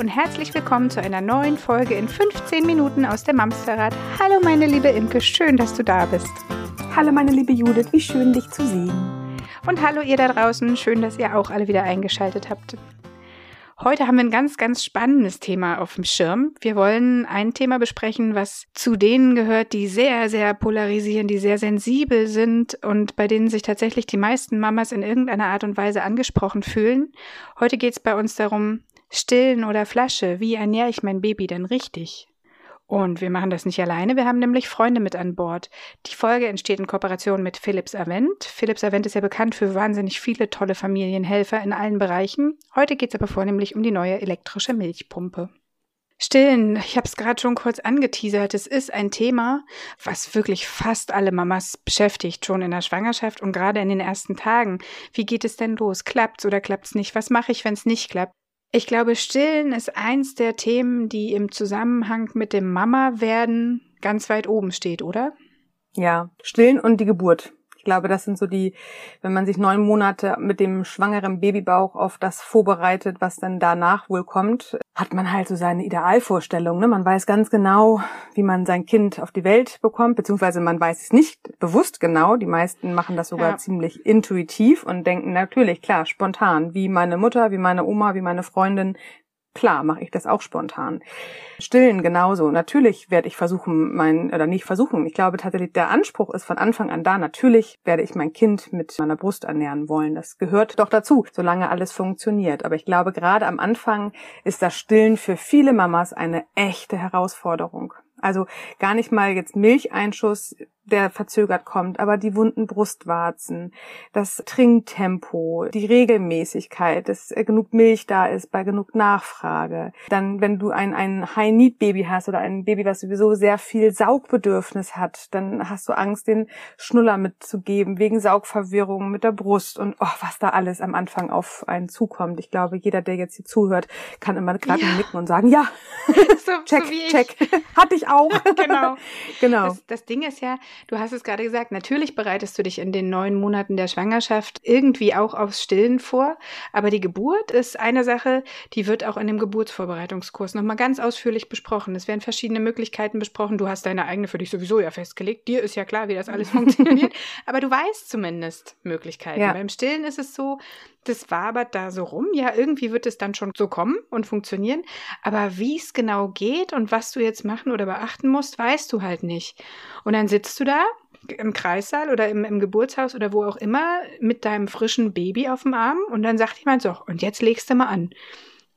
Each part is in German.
Und herzlich willkommen zu einer neuen Folge in 15 Minuten aus dem Mamsterrad. Hallo meine liebe Imke, schön, dass du da bist. Hallo meine liebe Judith, wie schön dich zu sehen. Und hallo ihr da draußen, schön, dass ihr auch alle wieder eingeschaltet habt. Heute haben wir ein ganz, ganz spannendes Thema auf dem Schirm. Wir wollen ein Thema besprechen, was zu denen gehört, die sehr, sehr polarisieren, die sehr sensibel sind und bei denen sich tatsächlich die meisten Mamas in irgendeiner Art und Weise angesprochen fühlen. Heute geht es bei uns darum, Stillen oder Flasche, wie ernähre ich mein Baby denn richtig? Und wir machen das nicht alleine, wir haben nämlich Freunde mit an Bord. Die Folge entsteht in Kooperation mit Philips Avent. Philips Avent ist ja bekannt für wahnsinnig viele tolle Familienhelfer in allen Bereichen. Heute geht es aber vornehmlich um die neue elektrische Milchpumpe. Stillen, ich habe es gerade schon kurz angeteasert, es ist ein Thema, was wirklich fast alle Mamas beschäftigt, schon in der Schwangerschaft und gerade in den ersten Tagen. Wie geht es denn los? Klappt's oder klappt's nicht? Was mache ich, wenn es nicht klappt? Ich glaube, Stillen ist eins der Themen, die im Zusammenhang mit dem Mama-Werden ganz weit oben steht, oder? Ja, Stillen und die Geburt. Ich glaube, das sind so die, wenn man sich neun Monate mit dem schwangeren Babybauch auf das vorbereitet, was dann danach wohl kommt, hat man halt so seine Idealvorstellung. Ne? Man weiß ganz genau, wie man sein Kind auf die Welt bekommt, beziehungsweise man weiß es nicht bewusst genau. Die meisten machen das sogar ja. ziemlich intuitiv und denken natürlich, klar, spontan, wie meine Mutter, wie meine Oma, wie meine Freundin, Klar, mache ich das auch spontan. Stillen genauso. Natürlich werde ich versuchen, mein, oder nicht versuchen, ich glaube tatsächlich, der Anspruch ist von Anfang an da. Natürlich werde ich mein Kind mit meiner Brust ernähren wollen. Das gehört doch dazu, solange alles funktioniert. Aber ich glaube, gerade am Anfang ist das Stillen für viele Mamas eine echte Herausforderung. Also gar nicht mal jetzt Milcheinschuss der verzögert kommt, aber die wunden Brustwarzen, das Trinktempo, die Regelmäßigkeit, dass äh, genug Milch da ist bei genug Nachfrage. Dann, wenn du ein, ein High-Need-Baby hast oder ein Baby, was sowieso sehr viel Saugbedürfnis hat, dann hast du Angst, den Schnuller mitzugeben, wegen Saugverwirrung mit der Brust und oh, was da alles am Anfang auf einen zukommt. Ich glaube, jeder, der jetzt hier zuhört, kann immer gerade ja. nicken und sagen, ja, so, check, so check, hatte ich auch. genau. genau. Das, das Ding ist ja, Du hast es gerade gesagt, natürlich bereitest du dich in den neun Monaten der Schwangerschaft irgendwie auch aufs Stillen vor, aber die Geburt ist eine Sache, die wird auch in dem Geburtsvorbereitungskurs nochmal ganz ausführlich besprochen. Es werden verschiedene Möglichkeiten besprochen. Du hast deine eigene für dich sowieso ja festgelegt. Dir ist ja klar, wie das alles funktioniert, aber du weißt zumindest Möglichkeiten. Ja. Beim Stillen ist es so, das wabert da so rum. Ja, irgendwie wird es dann schon so kommen und funktionieren. Aber wie es genau geht und was du jetzt machen oder beachten musst, weißt du halt nicht. Und dann sitzt du da im Kreissaal oder im, im Geburtshaus oder wo auch immer mit deinem frischen Baby auf dem Arm und dann sagt jemand so, und jetzt legst du mal an.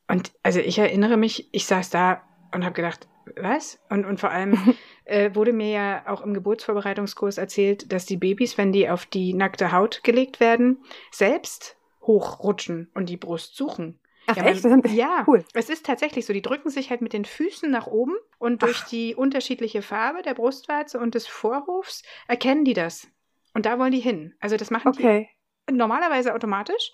Und also ich erinnere mich, ich saß da und habe gedacht, was? Und, und vor allem äh, wurde mir ja auch im Geburtsvorbereitungskurs erzählt, dass die Babys, wenn die auf die nackte Haut gelegt werden, selbst hochrutschen und die Brust suchen. Ach ja, echt? Man, ja, cool. Es ist tatsächlich so. Die drücken sich halt mit den Füßen nach oben und durch Ach. die unterschiedliche Farbe der Brustwarze und des Vorhofs erkennen die das. Und da wollen die hin. Also das machen okay. die normalerweise automatisch.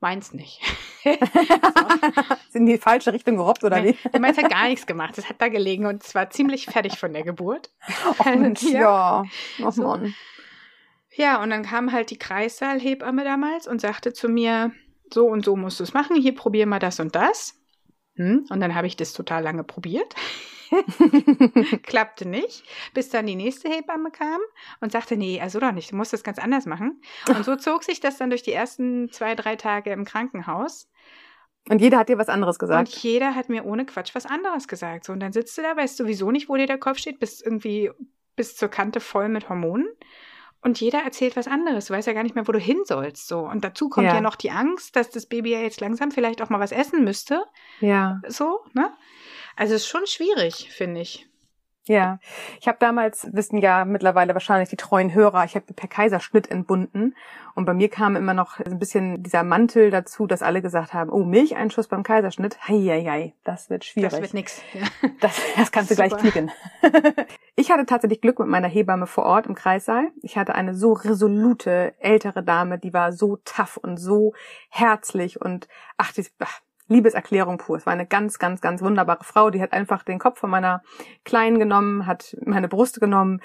Meins nicht. Sind in die falsche Richtung gerobbt oder wie? Nee, meins hat gar nichts gemacht. Es hat da gelegen und zwar ziemlich fertig von der Geburt. Och, Mensch, ja. ja. Oh, Mann. Ja, und dann kam halt die Kreissaalhebamme damals und sagte zu mir, so und so musst du es machen, hier probier mal das und das. Hm? Und dann habe ich das total lange probiert. Klappte nicht, bis dann die nächste Hebamme kam und sagte, nee, also doch nicht, du musst das ganz anders machen. Und so zog sich das dann durch die ersten zwei, drei Tage im Krankenhaus. Und jeder hat dir was anderes gesagt. Und jeder hat mir ohne Quatsch was anderes gesagt. So, und dann sitzt du da, weißt sowieso nicht, wo dir der Kopf steht, bist irgendwie bis zur Kante voll mit Hormonen und jeder erzählt was anderes. Du weißt ja gar nicht mehr, wo du hin sollst. So. Und dazu kommt ja. ja. noch die Angst, dass das Baby ja jetzt langsam vielleicht auch mal was essen müsste. Ja. So, ne? Also es ist schon schwierig, finde ich. Ja, ich habe damals, wissen ja mittlerweile wahrscheinlich die treuen Hörer, ich habe per Kaiserschnitt entbunden und bei mir kam immer noch ein bisschen dieser Mantel dazu, dass alle gesagt haben, oh, Milcheinschuss beim Kaiserschnitt, hei, das wird schwierig. Das wird nix. Ja. Das, das kannst du gleich knicken. ich hatte tatsächlich Glück mit meiner Hebamme vor Ort im Kreissaal. Ich hatte eine so resolute ältere Dame, die war so tough und so herzlich und ach, die, ach Liebeserklärung pur. Es war eine ganz, ganz, ganz wunderbare Frau. Die hat einfach den Kopf von meiner Kleinen genommen, hat meine Brust genommen,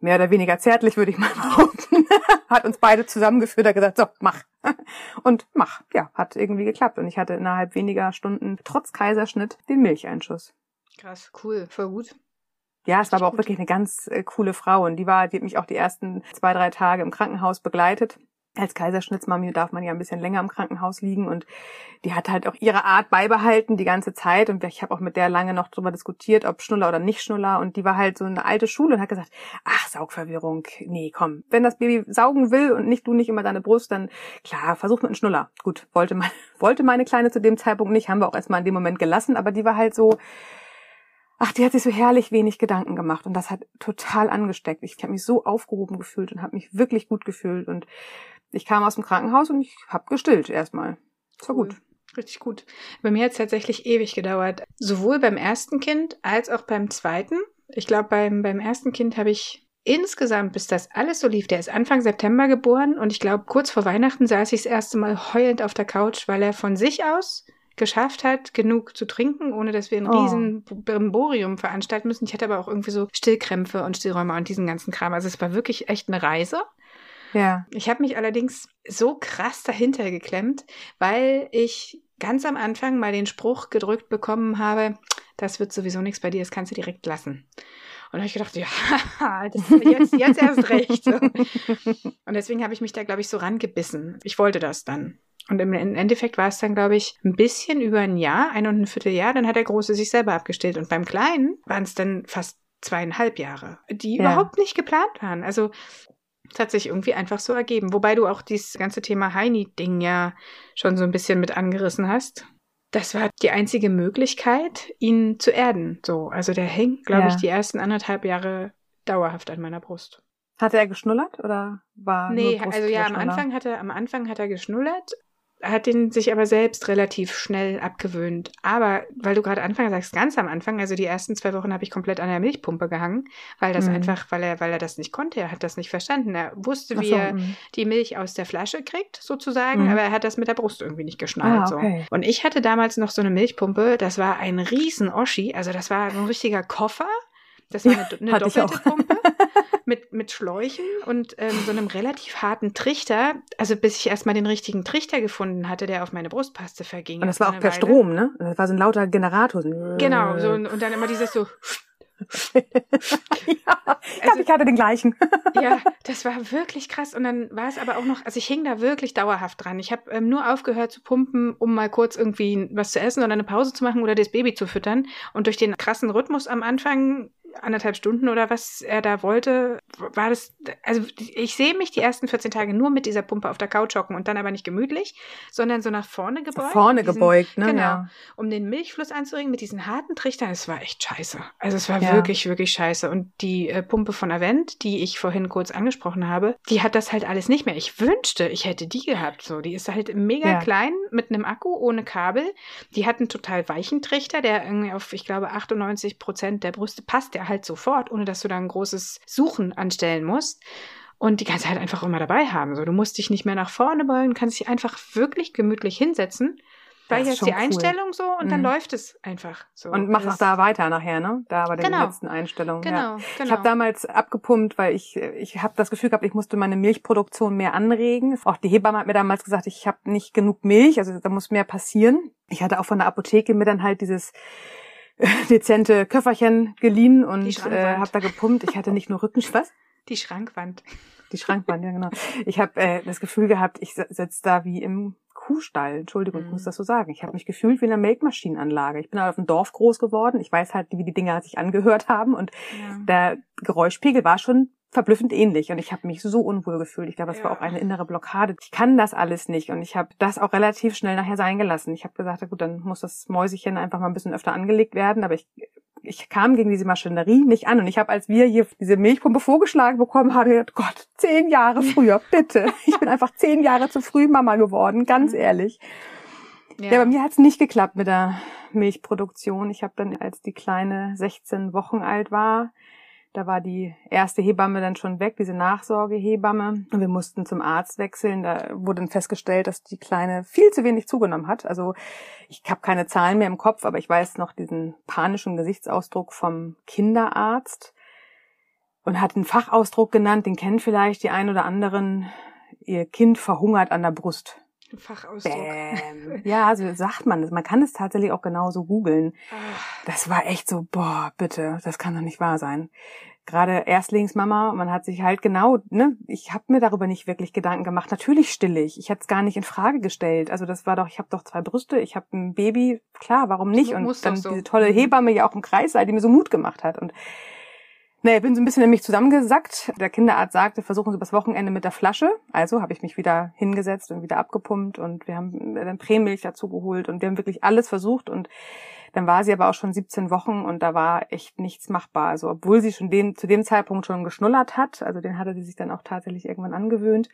mehr oder weniger zärtlich, würde ich mal behaupten, hat uns beide zusammengeführt, hat gesagt, so, mach. Und mach. Ja, hat irgendwie geklappt. Und ich hatte innerhalb weniger Stunden, trotz Kaiserschnitt, den Milcheinschuss. Krass, cool, voll gut. Ja, es war aber auch wirklich eine ganz äh, coole Frau und die war, die hat mich auch die ersten zwei, drei Tage im Krankenhaus begleitet als Kaiserschnittsmami darf man ja ein bisschen länger im Krankenhaus liegen und die hat halt auch ihre Art beibehalten die ganze Zeit und ich habe auch mit der lange noch drüber diskutiert, ob Schnuller oder nicht Schnuller und die war halt so eine alte Schule und hat gesagt, ach Saugverwirrung, nee, komm, wenn das Baby saugen will und nicht du nicht immer deine Brust, dann klar, versuch mit einem Schnuller. Gut, wollte meine, wollte meine Kleine zu dem Zeitpunkt nicht, haben wir auch erstmal in dem Moment gelassen, aber die war halt so Ach, die hat sich so herrlich wenig Gedanken gemacht und das hat total angesteckt. Ich habe mich so aufgehoben gefühlt und habe mich wirklich gut gefühlt und ich kam aus dem Krankenhaus und ich habe gestillt erstmal. Das war cool. gut. Richtig gut. Bei mir hat es tatsächlich ewig gedauert. Sowohl beim ersten Kind als auch beim zweiten. Ich glaube, beim, beim ersten Kind habe ich insgesamt, bis das alles so lief, der ist Anfang September geboren und ich glaube, kurz vor Weihnachten saß ich das erste Mal heulend auf der Couch, weil er von sich aus geschafft hat, genug zu trinken, ohne dass wir ein oh. riesen Brimborium veranstalten müssen. Ich hatte aber auch irgendwie so Stillkrämpfe und Stillräume und diesen ganzen Kram. Also es war wirklich echt eine Reise. Ja. Ich habe mich allerdings so krass dahinter geklemmt, weil ich ganz am Anfang mal den Spruch gedrückt bekommen habe, das wird sowieso nichts bei dir, das kannst du direkt lassen. Und da habe ich gedacht, ja, das ist jetzt, jetzt erst recht. Und deswegen habe ich mich da, glaube ich, so rangebissen. Ich wollte das dann. Und im Endeffekt war es dann, glaube ich, ein bisschen über ein Jahr, ein und ein Vierteljahr. Dann hat der Große sich selber abgestellt. Und beim Kleinen waren es dann fast zweieinhalb Jahre, die ja. überhaupt nicht geplant waren. Also es hat sich irgendwie einfach so ergeben. Wobei du auch dieses ganze Thema Heini-Ding ja schon so ein bisschen mit angerissen hast. Das war die einzige Möglichkeit, ihn zu erden. So, also der hing, glaube ja. ich, die ersten anderthalb Jahre dauerhaft an meiner Brust. Hatte er geschnullert oder war Nee, also ja, am Anfang hat er am Anfang hat er geschnullert hat den sich aber selbst relativ schnell abgewöhnt. Aber weil du gerade Anfang sagst, ganz am Anfang, also die ersten zwei Wochen habe ich komplett an der Milchpumpe gehangen, weil das mhm. einfach, weil er, weil er das nicht konnte, er hat das nicht verstanden. Er wusste, wie so, er mh. die Milch aus der Flasche kriegt, sozusagen, mhm. aber er hat das mit der Brust irgendwie nicht geschnallt. Ah, okay. so. Und ich hatte damals noch so eine Milchpumpe, das war ein riesen Oschi, also das war so ein richtiger Koffer. Das war eine, eine doppelte Pumpe mit, mit Schläuchen und ähm, so einem relativ harten Trichter. Also bis ich erstmal den richtigen Trichter gefunden hatte, der auf meine Brustpaste verging. Und das war auch per Weile. Strom, ne? Das war so ein lauter Generator. Genau, so, und dann immer dieses so ja, ich also, ich hatte den gleichen. ja, das war wirklich krass. Und dann war es aber auch noch, also ich hing da wirklich dauerhaft dran. Ich habe ähm, nur aufgehört zu pumpen, um mal kurz irgendwie was zu essen oder eine Pause zu machen oder das Baby zu füttern. Und durch den krassen Rhythmus am Anfang anderthalb Stunden oder was er da wollte, war das, also ich sehe mich die ersten 14 Tage nur mit dieser Pumpe auf der Couch hocken und dann aber nicht gemütlich, sondern so nach vorne gebeugt. Vorne diesen, gebeugt, ne? Genau. Ja. Um den Milchfluss anzuregen mit diesen harten Trichtern. Es war echt scheiße. Also es war ja. wirklich, wirklich scheiße. Und die äh, Pumpe von Avent, die ich vorhin kurz angesprochen habe, die hat das halt alles nicht mehr. Ich wünschte, ich hätte die gehabt. So, die ist halt mega ja. klein mit einem Akku ohne Kabel. Die hat einen total weichen Trichter, der irgendwie auf, ich glaube, 98 Prozent der Brüste passt. Der halt sofort, ohne dass du da ein großes Suchen anstellen musst. Und die kannst du halt einfach immer dabei haben. So, du musst dich nicht mehr nach vorne beugen, kannst dich einfach wirklich gemütlich hinsetzen. Weil jetzt die cool. Einstellung so und mhm. dann läuft es einfach so. Und mach auch da weiter nachher, ne? Da bei den genau. letzten Einstellungen. Genau, ja. genau. Ich habe damals abgepumpt, weil ich ich habe das Gefühl gehabt, ich musste meine Milchproduktion mehr anregen. Auch die Hebamme hat mir damals gesagt, ich habe nicht genug Milch, also da muss mehr passieren. Ich hatte auch von der Apotheke mir dann halt dieses dezente Köfferchen geliehen und äh, habe da gepumpt. Ich hatte nicht nur Rückenschweiß. Die Schrankwand. Die Schrankwand, ja genau. Ich habe äh, das Gefühl gehabt, ich sitze da wie im Kuhstall. Entschuldigung, ich muss mhm. das so sagen. Ich habe mich gefühlt wie in einer Melkmaschinenanlage. Ich bin halt auf dem Dorf groß geworden. Ich weiß halt, wie die Dinger sich angehört haben und ja. der Geräuschpegel war schon verblüffend ähnlich und ich habe mich so unwohl gefühlt. Ich glaube, das ja. war auch eine innere Blockade. Ich kann das alles nicht und ich habe das auch relativ schnell nachher sein gelassen. Ich habe gesagt, gut, dann muss das Mäuschen einfach mal ein bisschen öfter angelegt werden, aber ich ich kam gegen diese Maschinerie nicht an und ich habe, als wir hier diese Milchpumpe vorgeschlagen bekommen, habe gedacht, Gott, zehn Jahre früher, bitte. Ich bin einfach zehn Jahre zu früh Mama geworden, ganz mhm. ehrlich. Ja, ja bei mir hat es nicht geklappt mit der Milchproduktion. Ich habe dann, als die kleine 16 Wochen alt war, da war die erste Hebamme dann schon weg, diese Nachsorgehebamme. Und wir mussten zum Arzt wechseln. Da wurde dann festgestellt, dass die Kleine viel zu wenig zugenommen hat. Also ich habe keine Zahlen mehr im Kopf, aber ich weiß noch diesen panischen Gesichtsausdruck vom Kinderarzt. und hat einen Fachausdruck genannt, den kennen vielleicht die ein oder anderen. Ihr Kind verhungert an der Brust. Fachausdruck. Bäm. Ja, so sagt man das. Man kann es tatsächlich auch genauso googeln. Das war echt so, boah, bitte, das kann doch nicht wahr sein. Gerade Erstlingsmama, man hat sich halt genau, ne, ich habe mir darüber nicht wirklich Gedanken gemacht. Natürlich still ich. Ich hätte es gar nicht in Frage gestellt. Also das war doch, ich habe doch zwei Brüste, ich habe ein Baby, klar, warum nicht? Und dann so. diese tolle Mhm. Hebamme ja auch im Kreis sei, die mir so Mut gemacht hat. Und naja, bin so ein bisschen in mich zusammengesackt. Der Kinderarzt sagte, versuchen Sie das Wochenende mit der Flasche. Also habe ich mich wieder hingesetzt und wieder abgepumpt und wir haben dann Prämilch dazu geholt und wir haben wirklich alles versucht und dann war sie aber auch schon 17 Wochen und da war echt nichts machbar. Also obwohl sie schon den, zu dem Zeitpunkt schon geschnullert hat, also den hatte sie sich dann auch tatsächlich irgendwann angewöhnt,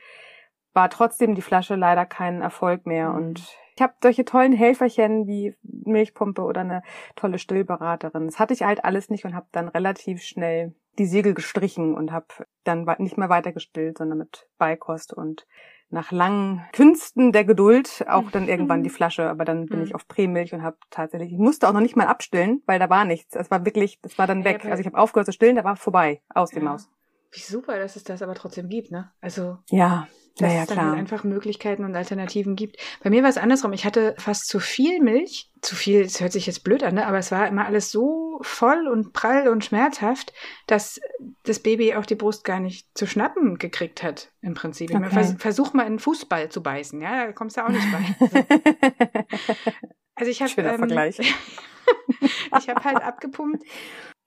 war trotzdem die Flasche leider kein Erfolg mehr. Mhm. Und ich habe solche tollen Helferchen wie Milchpumpe oder eine tolle Stillberaterin. Das hatte ich halt alles nicht und habe dann relativ schnell die Segel gestrichen und habe dann nicht mehr weiter gestillt, sondern mit Beikost und nach langen Künsten der Geduld auch dann irgendwann die Flasche, aber dann bin Mhm. ich auf Prämilch und habe tatsächlich, ich musste auch noch nicht mal abstillen, weil da war nichts. Es war wirklich, das war dann weg. Also ich habe aufgehört zu stillen, da war vorbei, aus dem Ja. Haus. Wie super, dass es das aber trotzdem gibt, ne? Also Ja, dass naja, es dann halt einfach Möglichkeiten und Alternativen gibt. Bei mir war es andersrum. Ich hatte fast zu viel Milch. Zu viel, es hört sich jetzt blöd an, ne? aber es war immer alles so voll und prall und schmerzhaft, dass das Baby auch die Brust gar nicht zu schnappen gekriegt hat, im Prinzip. Okay. vers versuch mal einen Fußball zu beißen, ja, da kommst du auch nicht bei. Also ich habe Schöner Vergleich. ich habe halt abgepumpt,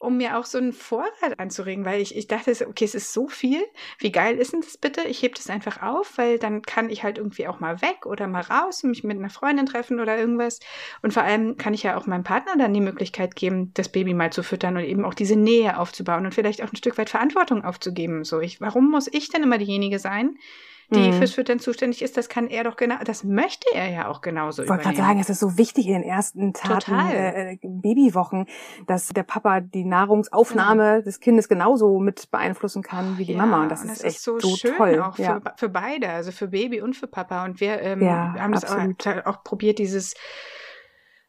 um mir auch so einen Vorrat anzuregen, weil ich, ich dachte, okay, es ist so viel. Wie geil ist denn das bitte? Ich heb das einfach auf, weil dann kann ich halt irgendwie auch mal weg oder mal raus und mich mit einer Freundin treffen oder irgendwas. Und vor allem kann ich ja auch meinem Partner dann die Möglichkeit geben, das Baby mal zu füttern und eben auch diese Nähe aufzubauen und vielleicht auch ein Stück weit Verantwortung aufzugeben. So, ich, warum muss ich denn immer diejenige sein? Die Mhm. fürs Füttern zuständig ist, das kann er doch genau, das möchte er ja auch genauso Ich wollte gerade sagen, es ist so wichtig in den ersten Taten, äh, äh, Babywochen, dass der Papa die Nahrungsaufnahme des Kindes genauso mit beeinflussen kann wie die Ja, Mama. Und das und ist echt so, schön toll. auch ja. für, für beide, also für Baby und für Papa. Und wir ähm, Ja, haben das auch, auch probiert, dieses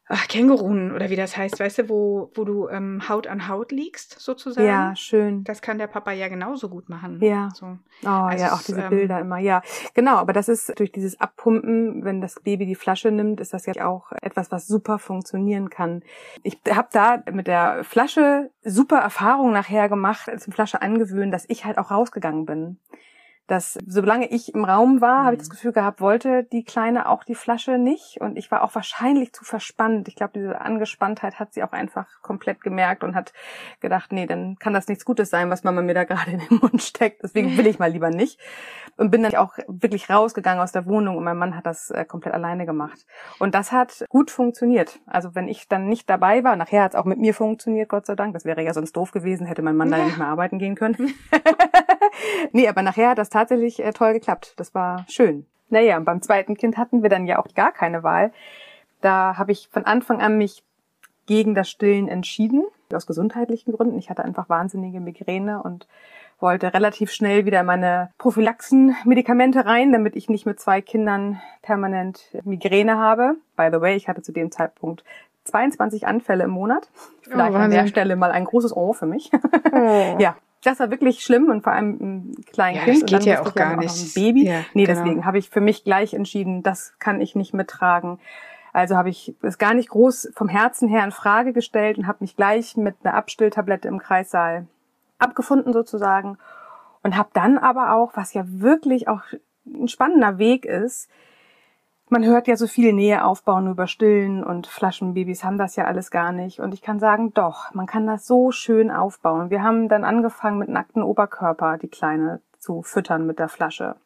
ach, Känguruen oder wie das heißt, weißt du, wo, wo du ähm, Haut an Haut liegst, sozusagen. ja, schön. Das kann der Papa ja genauso gut machen. Ja. So. Oh Also ja, auch es, diese ähm, Bilder immer, ja. Genau, aber das ist durch dieses Abpumpen, wenn das Baby die Flasche nimmt, ist das ja auch etwas, was super funktionieren kann. Ich habe da mit der Flasche super Erfahrung nachher gemacht, zum Flasche angewöhnt, dass ich halt auch rausgegangen bin. Dass solange ich im Raum war, habe ich Mhm. das Gefühl gehabt, wollte die Kleine auch die Flasche nicht. Und ich war auch wahrscheinlich zu verspannt. Ich glaube, diese Angespanntheit hat sie auch einfach komplett gemerkt und hat gedacht, nee, dann kann das nichts Gutes sein, was Mama mir da gerade in den Mund steckt. Deswegen will ich mal lieber nicht. Und bin dann auch wirklich rausgegangen aus der Wohnung und mein Mann hat das äh, komplett alleine gemacht. Und das hat gut funktioniert. Also wenn ich dann nicht dabei war, nachher hat es auch mit mir funktioniert, Gott sei Dank. Das wäre ja sonst doof gewesen, hätte mein Mann Ja. ja nicht mehr arbeiten gehen können. nee, aber nachher hat das tatsächlich äh, toll geklappt. Das war schön. Naja, und beim zweiten Kind hatten wir dann ja auch gar keine Wahl. Da habe ich von Anfang an mich gegen das Stillen entschieden, aus gesundheitlichen Gründen. Ich hatte einfach wahnsinnige Migräne und wollte relativ schnell wieder in meine Prophylaxen-Medikamente rein, damit ich nicht mit zwei Kindern permanent Migräne habe. By the way, ich hatte zu dem Zeitpunkt 22 Anfälle im Monat. Vielleicht an der. Stelle mal ein großes Ohr für mich. ja, das war wirklich schlimm und vor allem ein kleines Ja, Kind. das und geht dann ja auch gar noch nicht. Ein Baby. Ja, nee, genau. deswegen habe ich für mich gleich entschieden, das kann ich nicht mittragen. Also habe ich es gar nicht groß vom Herzen her in Frage gestellt und habe mich gleich mit einer Abstilltablette im Kreissaal abgefunden sozusagen und habe dann aber auch, was ja wirklich auch ein spannender Weg ist, man hört ja so viel Nähe aufbauen über Stillen und Flaschenbabys haben das ja alles gar nicht. Und ich kann sagen, doch, man kann das so schön aufbauen. Wir haben dann angefangen mit nackten Oberkörper, die Kleine zu füttern mit der Flasche.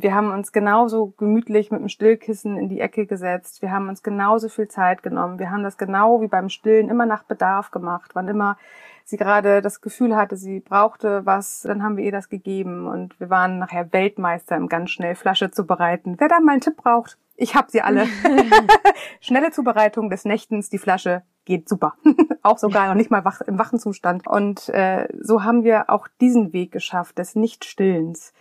Wir haben uns genauso gemütlich mit dem Stillkissen in die Ecke gesetzt. Wir haben uns genauso viel Zeit genommen. Wir haben das genau wie beim Stillen immer nach Bedarf gemacht. Wann immer sie gerade das Gefühl hatte, sie brauchte was, dann haben wir ihr das gegeben. Und wir waren nachher Weltmeister im ganz schnell Flasche zu bereiten. Wer da mal einen Tipp braucht, ich habe sie alle. Schnelle Zubereitung des Nächtens, die Flasche geht super. auch sogar noch nicht mal wach, im wachen Zustand. Und äh, so haben wir auch diesen Weg geschafft des Nichtstillens.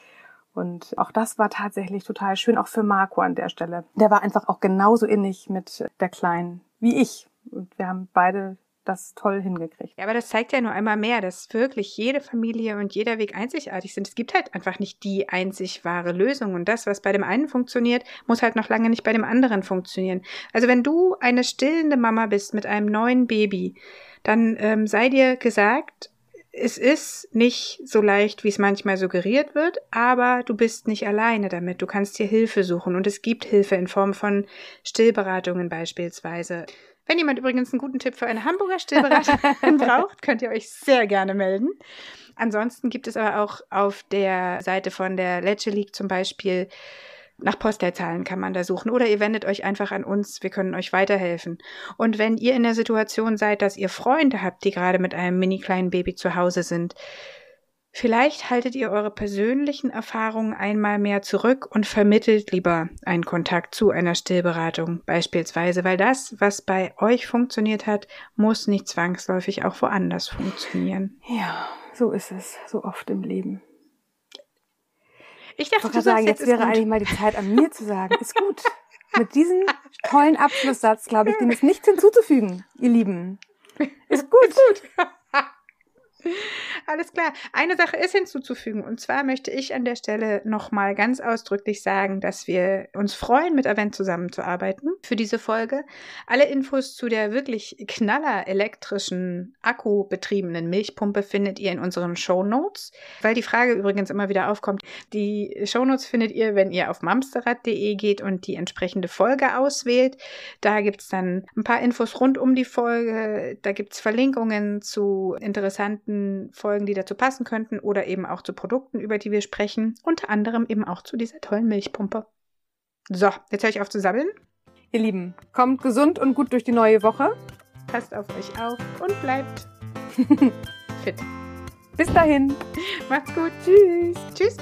Und auch das war tatsächlich total schön, auch für Marco an der Stelle. Der war einfach auch genauso innig mit der Kleinen wie ich. Und wir haben beide das toll hingekriegt. Ja, aber das zeigt ja nur einmal mehr, dass wirklich jede Familie und jeder Weg einzigartig sind. Es gibt halt einfach nicht die einzig wahre Lösung. Und das, was bei dem einen funktioniert, muss halt noch lange nicht bei dem anderen funktionieren. Also wenn du eine stillende Mama bist mit einem neuen Baby, dann ähm, sei dir gesagt, es ist nicht so leicht, wie es manchmal suggeriert wird, aber du bist nicht alleine damit. Du kannst dir Hilfe suchen und es gibt Hilfe in Form von Stillberatungen beispielsweise. Wenn jemand übrigens einen guten Tipp für eine Hamburger Stillberaterin braucht, könnt ihr euch sehr gerne melden. Ansonsten gibt es aber auch auf der Seite von der Lecce League zum Beispiel nach Postleitzahlen kann man da suchen oder ihr wendet euch einfach an uns, wir können euch weiterhelfen. Und wenn ihr in der Situation seid, dass ihr Freunde habt, die gerade mit einem mini kleinen Baby zu Hause sind, Vielleicht haltet ihr eure persönlichen Erfahrungen einmal mehr zurück und vermittelt lieber einen Kontakt zu einer Stillberatung beispielsweise, weil das, was bei euch funktioniert hat, muss nicht zwangsläufig auch woanders funktionieren. Ja, so ist es so oft im Leben. Ich dachte, ich du sagen, jetzt, jetzt wäre eigentlich mal die Zeit an mir zu sagen, ist gut. Mit diesem tollen Abschlusssatz, glaube ich, dem ist nichts hinzuzufügen, ihr Lieben. Ist gut. Ist gut. Alles klar. Eine Sache ist hinzuzufügen. Und zwar möchte ich an der Stelle nochmal ganz ausdrücklich sagen, dass wir uns freuen, mit Avent zusammenzuarbeiten für diese Folge. Alle Infos zu der wirklich knaller elektrischen, akkubetriebenen Milchpumpe findet ihr in unseren Show Notes. Weil die Frage übrigens immer wieder aufkommt. Die Show Notes findet ihr, wenn ihr auf mamsterrad.de geht und die entsprechende Folge auswählt. Da gibt es dann ein paar Infos rund um die Folge. Da gibt es Verlinkungen zu interessanten bestimmten Folgen, die dazu passen könnten oder eben auch zu Produkten, über die wir sprechen. Unter anderem eben auch zu dieser tollen Milchpumpe. So, jetzt höre ich auf zu sammeln. Ihr Lieben, kommt gesund und gut durch die neue Woche. Passt auf euch auf und bleibt fit. Bis dahin. Macht's gut. Tschüss. Tschüss.